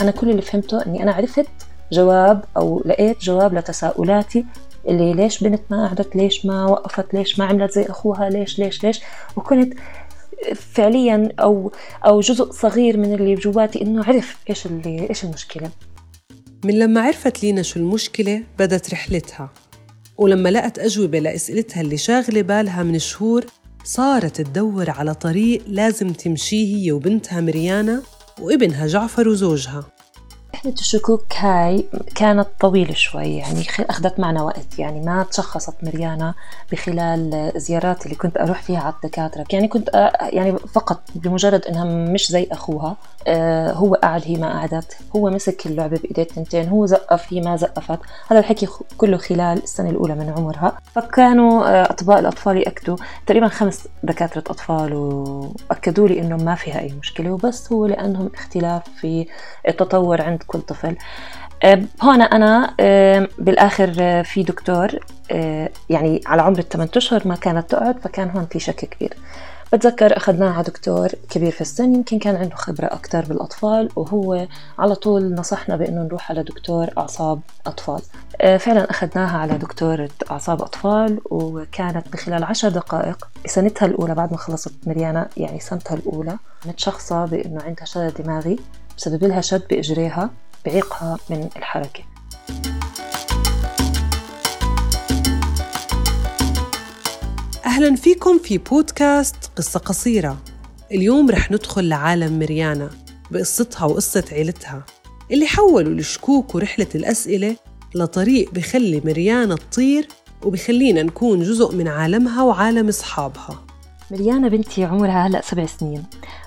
أنا كل اللي فهمته إني أنا عرفت جواب أو لقيت جواب لتساؤلاتي اللي ليش بنت ما قعدت ليش ما وقفت ليش ما عملت زي أخوها ليش ليش ليش. وكنت فعليا أو أو جزء صغير من اللي جواتي إنه عرف إيش اللي إيش المشكلة. من لما عرفت لينا شو المشكلة بدت رحلتها. ولما لقت أجوبة لأسئلتها اللي شاغلة بالها من شهور صارت تدور على طريق لازم تمشيه هي وبنتها مريانا وابنها جعفر وزوجها. رحلة الشكوك هاي كانت طويلة شوي يعني أخذت معنا وقت. يعني ما تشخصت مريانا بخلال زياراتي اللي كنت أروح فيها على الدكاترة. يعني كنت يعني فقط بمجرد إنها مش زي أخوها. آه، هو قعد هي ما قعدت. هو مسك اللعبة بإيديه التنتين. هو زقف هي ما زقفت. هذا الحكي كله خلال السنة الأولى من عمرها. فكانوا آه، أطباء الأطفال يأكدوا. تقريبا خمس دكاترة أطفال وأكدوا لي إنه ما فيها أي مشكلة. وبس هو لأنهم اختلاف في التطور عند كل طفل. هون أنا بالآخر في دكتور يعني على عمر الثمان أشهر ما كانت تقعد فكان هون في شك كبير. بتذكر أخذناه على دكتور كبير في السن يمكن كان عنده خبرة أكثر بالأطفال وهو على طول نصحنا بأنه نروح على دكتور أعصاب أطفال. آه، فعلا أخذناها على دكتورة أعصاب أطفال وكانت بخلال عشر دقائق بسنتها الأولى بعد ما خلصت مريانا يعني سنتها الأولى متشخصة بأنه عندها شلل دماغي. بسبب لها شد بإجريها بعيقها من الحركة. أهلا فيكم في بودكاست قصة قصيرة. اليوم رح ندخل لعالم مريانا بقصتها وقصة عيلتها اللي حولوا الشكوك ورحلة الأسئلة لطريق بخلي مريانا تطير وبخلينا نكون جزء من عالمها وعالم أصحابها. مريانا بنتي عمرها هلأ سبع سنين.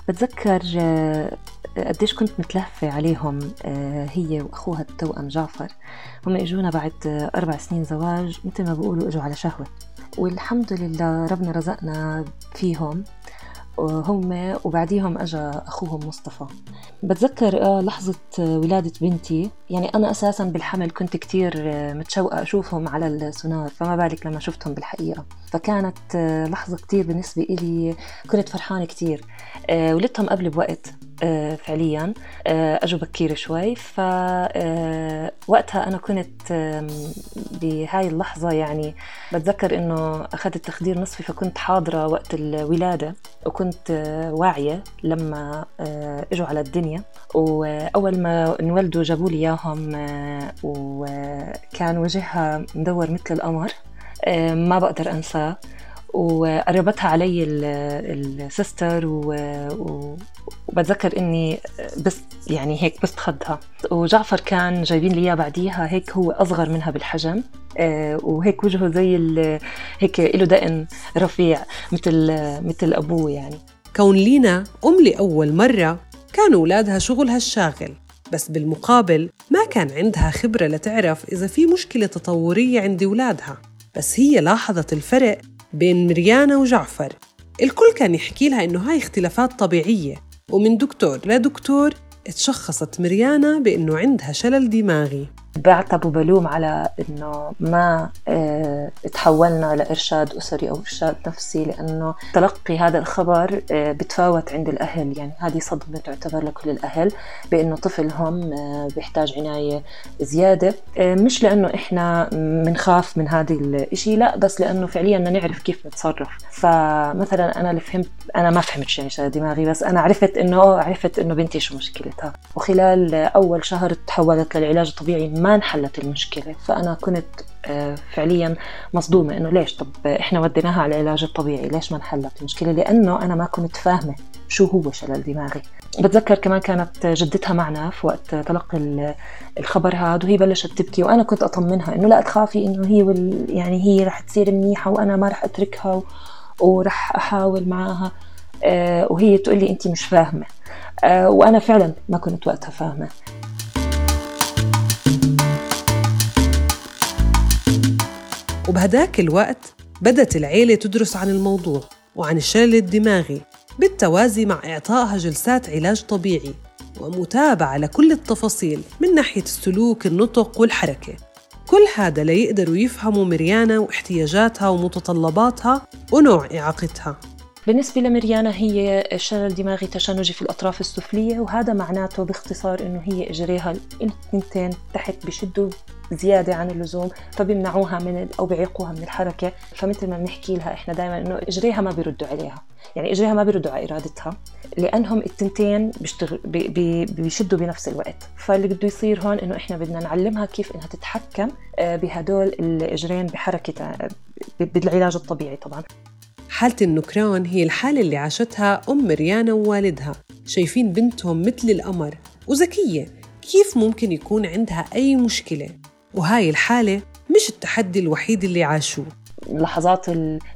بتذكر آه، قديش كنت متلهفة عليهم آه، هي وأخوها التوأم جعفر. هم إجونا بعد أربع سنين زواج مثل ما بيقولوا إجوا على شهوة. والحمد لله ربنا رزقنا فيهم. هم وبعديهم اجى أخوهم مصطفى. بتذكر آه لحظة ولادة بنتي. يعني أنا أساسا بالحمل كنت كتير آه، متشوقة أشوفهم على السونار فما بالك لما شفتهم بالحقيقة. فكانت آه، لحظة كتير بالنسبة إلي كنت فرحانة كتير. آه، ولدتهم قبل بوقت فعليا أجوا بكير شوي. فوقتها أنا كنت بهاي اللحظة يعني بتذكر إنه أخذت تخدير نصفي فكنت حاضرة وقت الولادة وكنت واعية لما إجوا على الدنيا. وأول ما انولدوا جابوا لي إياهم وكان وجهها مدور مثل القمر ما بقدر انساه وقربتها علي السيستر وبتذكر إني بس يعني هيك بس خدها وجعفر كان جايبين لي إياه بعديها هيك هو أصغر منها بالحجم. آه، وهيك وجهه زي هيك له دقن رفيع مثل مثل أبوه يعني. كون لينا أم لأول مرة كانوا أولادها شغلها الشاغل بس بالمقابل ما كان عندها خبرة لتعرف إذا في مشكلة تطورية عند أولادها. بس هي لاحظت الفرق بين مريانا وجعفر. الكل كان يحكي لها إنه هاي اختلافات طبيعية. ومن دكتور لدكتور تشخصت مريانا بأنه عندها شلل دماغي. بعتب وبلوم على إنه ما آه تحولنا لإرشاد أسري أو إرشاد نفسي لأنه تلقي هذا الخبر آه بتفاوت عند الأهل. يعني هذه صدمة تعتبر لكل الأهل بإنه طفلهم آه بيحتاج عناية زيادة. آه، مش لأنه إحنا بنخاف من هذا الشيء لا بس لأنه فعليا بدنا نعرف كيف نتصرف. فمثلا أنا اللي فهمت أنا ما فهمت يعني دماغي بس أنا عرفت إنه عرفت إنه بنتي شو مشكلتها. وخلال أول شهر تحولت للعلاج الطبيعي ما انحلت المشكلة. فأنا كنت آه، فعليا مصدومة إنه ليش؟ طب إحنا وديناها على العلاج الطبيعي ليش ما انحلت المشكلة؟ لأنه أنا ما كنت فاهمة شو هو شلل دماغي. بتذكر كمان كانت جدتها معنا في وقت تلقي الخبر هذا وهي بلشت تبكي وأنا كنت أطمنها إنه لا تخافي إنه هي وال يعني هي رح تصير منيحة وأنا ما رح أتركها ورح أحاول معاها آه، وهي تقول لي انت مش فاهمة. آه، وأنا فعلا ما كنت وقتها فاهمة. وبهداك الوقت بدت العيلة تدرس عن الموضوع وعن الشلل الدماغي بالتوازي مع إعطائها جلسات علاج طبيعي ومتابعة لكل التفاصيل من ناحية السلوك النطق والحركة. كل هذا ليقدروا يفهموا مريانا واحتياجاتها ومتطلباتها ونوع إعاقتها. بالنسبة لمريانا هي شلل دماغي تشنجي في الأطراف السفلية وهذا معناته باختصار إنه هي إجريها الاثنتين تحت بشدوا زيادة عن اللزوم فبيمنعوها من أو بيعيقوها من الحركة. فمثل ما بنحكي لها إحنا دائما إنه إجريها ما بيردوا عليها. يعني إجريها ما بيردوا على إرادتها لأنهم التنتين بيشتغل بي بي بيشدوا بنفس الوقت. فاللي بده يصير هون إنه إحنا بدنا نعلمها كيف إنها تتحكم آه، بهدول الإجرين بحركتها بالعلاج الطبيعي طبعا. حالة النكران هي الحالة اللي عاشتها أم ريانا ووالدها شايفين بنتهم مثل القمر. وذكية كيف ممكن يكون عندها أي مشكلة؟ وهاي الحالة مش التحدي الوحيد اللي عاشوه. اللحظات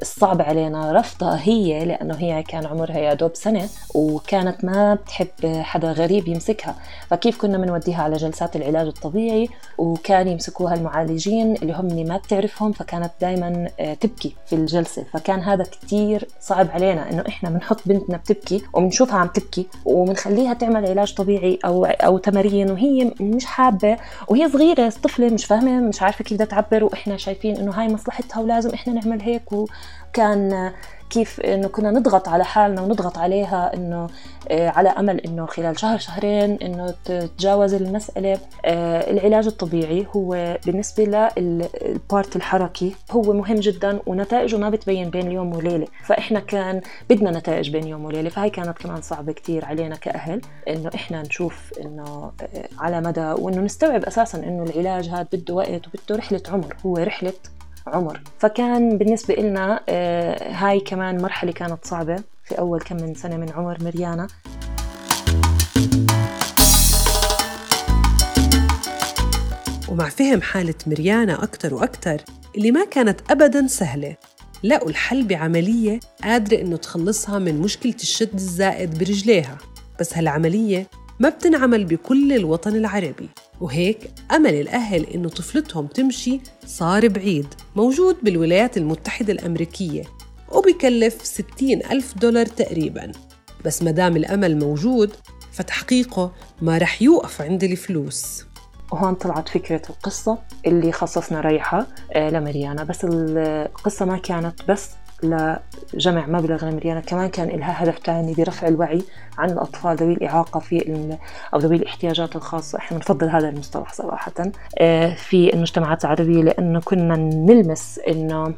الصعبة علينا رفضها هي لأنه هي كان عمرها يا دوب سنة وكانت ما بتحب حدا غريب يمسكها. فكيف كنا بنوديها على جلسات العلاج الطبيعي؟ وكان يمسكوها المعالجين اللي هم ما بتعرفهم فكانت دائما آه، تبكي في الجلسة. فكان هذا كتير صعب علينا إنه إحنا بنحط بنتنا بتبكي وبنشوفها عم تبكي وبنخليها تعمل علاج طبيعي أو أو تمارين. وهي مش حابة وهي صغيرة طفلة مش فاهمة مش عارفة كيف بدها تعبر. وإحنا شايفين إنه هاي مصلحتها ولازم إحنا نعمل هيك وكان كيف إنه كنا نضغط على حالنا ونضغط عليها إنه آه، على أمل إنه خلال شهر شهرين إنه تتجاوز المسألة. آه، العلاج الطبيعي هو بالنسبة للبارت الحركي هو مهم جدا ونتائجه ما بتبين بين يوم وليلة. فإحنا كان بدنا نتائج بين يوم وليلة فهي كانت كمان صعبة كثير علينا كأهل إنه إحنا نشوف إنه آه، على مدى وإنه نستوعب أساسا إنه العلاج هذا بده وقت وبده رحلة عمر. هو رحلة عمر. فكان بالنسبة لنا آه، هاي كمان مرحلة كانت صعبة في أول كم من سنة من عمر مريانا ومع فهم حالة مريانا أكتر وأكتر اللي ما كانت أبداً سهلة. لقوا الحل بعملية قادرة إنه تخلصها من مشكلة الشد الزائد برجليها. بس هالعملية ما بتنعمل بكل الوطن العربي. وهيك أمل الأهل إنه طفلتهم تمشي صار بعيد. موجود بالولايات المتحدة الأمريكية. وبكلف 60 ألف دولار تقريباً. بس مدام الأمل موجود فتحقيقه ما رح يوقف عند الفلوس. وهون طلعت فكرة القصة اللي خصصنا ريحة آه، لمريانا. بس القصة ما كانت بس لجمع مبلغ لمريانا. كمان كان لها هدف ثاني برفع الوعي عن الأطفال ذوي الإعاقة في أو ذوي الاحتياجات الخاصة. إحنا بنفضل هذا المصطلح صراحة آه، في المجتمعات العربية لأنه كنا نلمس إنه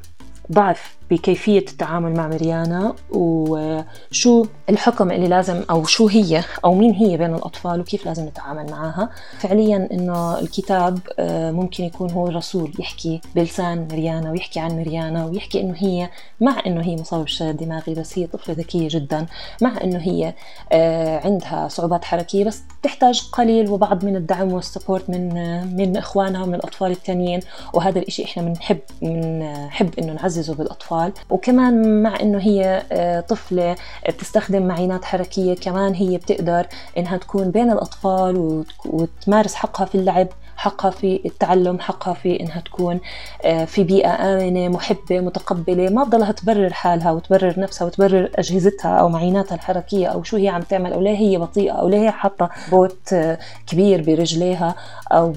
ضعف بكيفية التعامل مع مريانا وشو الحكم اللي لازم أو شو هي أو مين هي بين الأطفال وكيف لازم نتعامل معها. فعليا إنه الكتاب آه، ممكن يكون هو الرسول يحكي بلسان مريانا ويحكي عن مريانا ويحكي إنه هي مع إنه هي مصابة بالشلل الدماغي بس هي طفلة ذكية جدا مع إنه هي آه، عندها صعوبات حركية بس تحتاج قليل وبعض من الدعم والسبورت من من إخوانها ومن الأطفال التانيين. وهذا الإشي إحنا بنحب بنحب إنه نعززه بالأطفال. الأطفال وكمان مع إنه هي آه، طفلة بتستخدم معينات حركية كمان هي بتقدر إنها تكون بين الأطفال وتمارس حقها في اللعب. حقها في التعلم حقها في إنها تكون آه، في بيئة آمنة محبة متقبلة. ما تضلها تبرر حالها وتبرر نفسها وتبرر أجهزتها أو معيناتها الحركية أو شو هي عم تعمل أو ليه هي بطيئة أو ليه هي حاطة بوت آه، كبير برجليها أو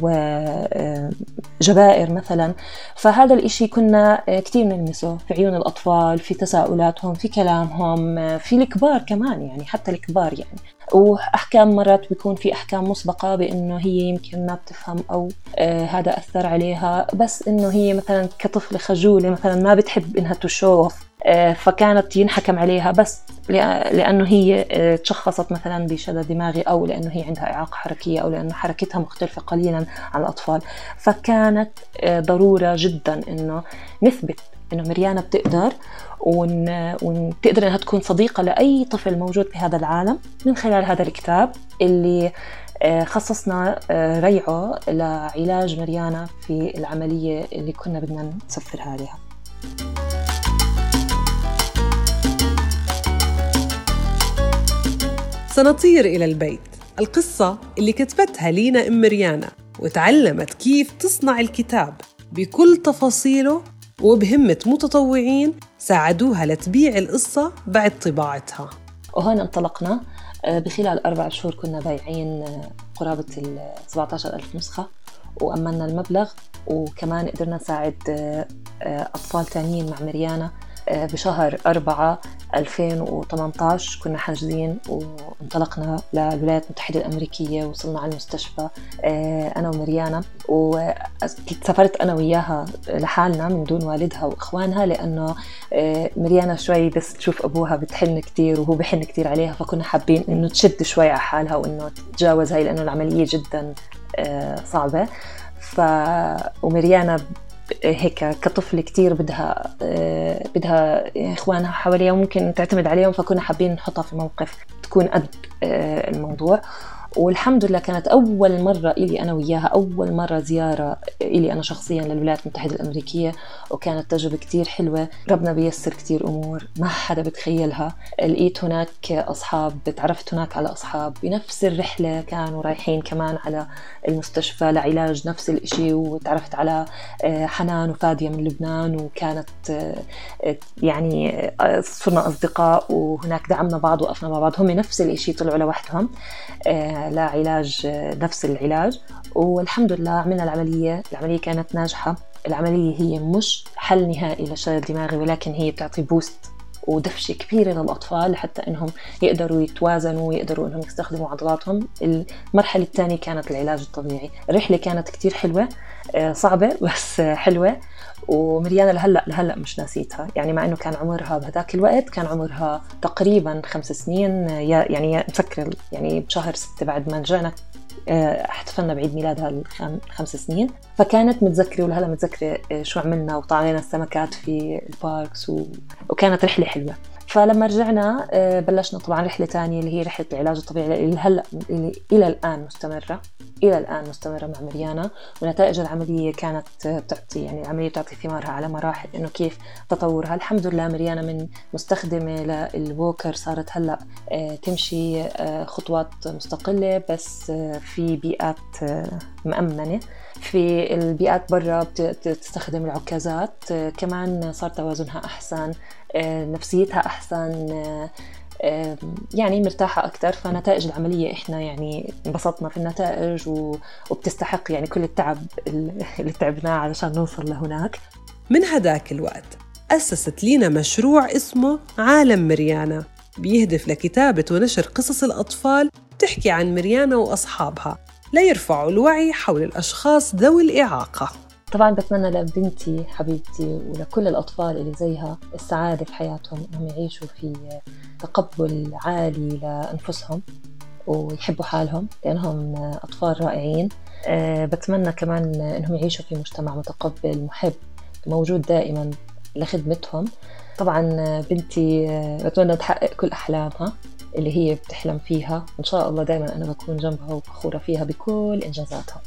جبائر مثلا. فهذا الإشي كنا كثير نلمسه في عيون الأطفال في تساؤلاتهم في كلامهم في الكبار كمان يعني حتى الكبار يعني. وأحكام مرات بيكون في أحكام مسبقة بإنه هي يمكن ما بتفهم أو آه هذا أثر عليها. بس إنه هي مثلا كطفلة خجولة مثلا ما بتحب إنها تشوف آه فكانت ينحكم عليها. بس لأنه هي آه تشخصت مثلا بشلل دماغي أو لأنه هي عندها إعاقة حركية أو لأنه حركتها مختلفة قليلا عن الأطفال. فكانت آه، ضرورة جدا إنه نثبت إنه مريانا بتقدر. ون... وتقدر إنها تكون صديقة لأي طفل موجود في هذا العالم من خلال هذا الكتاب اللي آه، خصصنا آه، ريعه لعلاج مريانا في العملية اللي كنا بدنا نسفرها عليها. سنطير إلى البيت. القصة اللي كتبتها لينا أم مريانا وتعلمت كيف تصنع الكتاب بكل تفاصيله وبهمة متطوعين ساعدوها لتبيع القصة بعد طباعتها. وهون انطلقنا آه، بخلال أربع شهور كنا بايعين آه، قرابة ال 17 ألف نسخة وأمنا المبلغ وكمان قدرنا نساعد آه، أطفال تانيين مع مريانا. بشهر أربعة 2018 كنا حاجزين وانطلقنا للولايات المتحدة الأمريكية وصلنا على المستشفى. أنا ومريانا. وسافرت أنا وياها لحالنا من دون والدها وإخوانها لأنه مريانا شوي بس تشوف أبوها بتحن كتير وهو بحن كتير عليها فكنا حابين إنه تشد شوي على حالها وإنه تتجاوز هاي لأنه العملية جدا صعبة. ف ومريانا هيك كطفل كتير بدها بدها إخوانها حواليها وممكن تعتمد عليهم فكنا حابين نحطها في موقف تكون قد الموضوع. والحمد لله كانت أول مرة إلي أنا وياها أول مرة زيارة إلي أنا شخصيا للولايات المتحدة الأمريكية وكانت تجربة كتير حلوة. ربنا بيسر كتير أمور ما حدا بتخيلها لقيت هناك أصحاب تعرفت هناك على أصحاب بنفس الرحلة كانوا رايحين كمان على المستشفى لعلاج نفس الإشي وتعرفت على حنان وفادية من لبنان وكانت يعني صرنا أصدقاء وهناك دعمنا بعض وقفنا مع بعض. هم نفس الإشي طلعوا لوحدهم. لعلاج نفس العلاج. والحمد لله عملنا العملية العملية كانت ناجحة. العملية هي مش حل نهائي للشلل الدماغي ولكن هي بتعطي بوست ودفشة كبيرة للأطفال لحتى إنهم يقدروا يتوازنوا ويقدروا إنهم يستخدموا عضلاتهم. المرحلة الثانية كانت العلاج الطبيعي. الرحلة كانت كتير حلوة صعبة بس حلوة. ومريانا لهلأ لهلأ مش ناسيتها. يعني مع إنه كان عمرها بهذاك الوقت كان عمرها تقريبا خمس سنين يعني مسكر يعني بشهر ستة بعد ما رجعنا احتفلنا بعيد ميلادها الخمس سنين. فكانت متذكرة ولهلأ متذكرة شو عملنا وطالعنا السمكات في الباركس و... وكانت رحلة حلوة. فلما رجعنا بلشنا طبعا رحلة ثانية اللي هي رحلة العلاج الطبيعي اللي هلأ إلى الآن مستمرة إلى الآن مستمرة مع مريانا. ونتائج العملية كانت بتعطي يعني العملية بتعطي ثمارها على مراحل إنه كيف تطورها. الحمد لله مريانا من مستخدمة للووكر صارت هلأ تمشي خطوات مستقلة بس في بيئات مأمنة. في البيئات برا بتستخدم العكازات كمان صار توازنها أحسن. نفسيتها أحسن يعني مرتاحة أكثر فنتائج العملية إحنا يعني انبسطنا في النتائج وبتستحق يعني كل التعب اللي تعبناه علشان نوصل لهناك. من هداك الوقت أسست لينا مشروع اسمه عالم مريانا. بيهدف لكتابة ونشر قصص الأطفال تحكي عن مريانا وأصحابها. ليرفعوا الوعي حول الأشخاص ذوي الإعاقة. طبعا بتمنى لبنتي حبيبتي ولكل الأطفال اللي زيها السعادة في حياتهم إنهم يعيشوا في تقبل عالي لأنفسهم ويحبوا حالهم لأنهم أطفال رائعين. بتمنى كمان إنهم يعيشوا في مجتمع متقبل محب موجود دائما لخدمتهم. طبعا بنتي بتمنى تحقق كل أحلامها اللي هي بتحلم فيها. إن شاء الله دائما أنا بكون جنبها وفخورة فيها بكل إنجازاتها.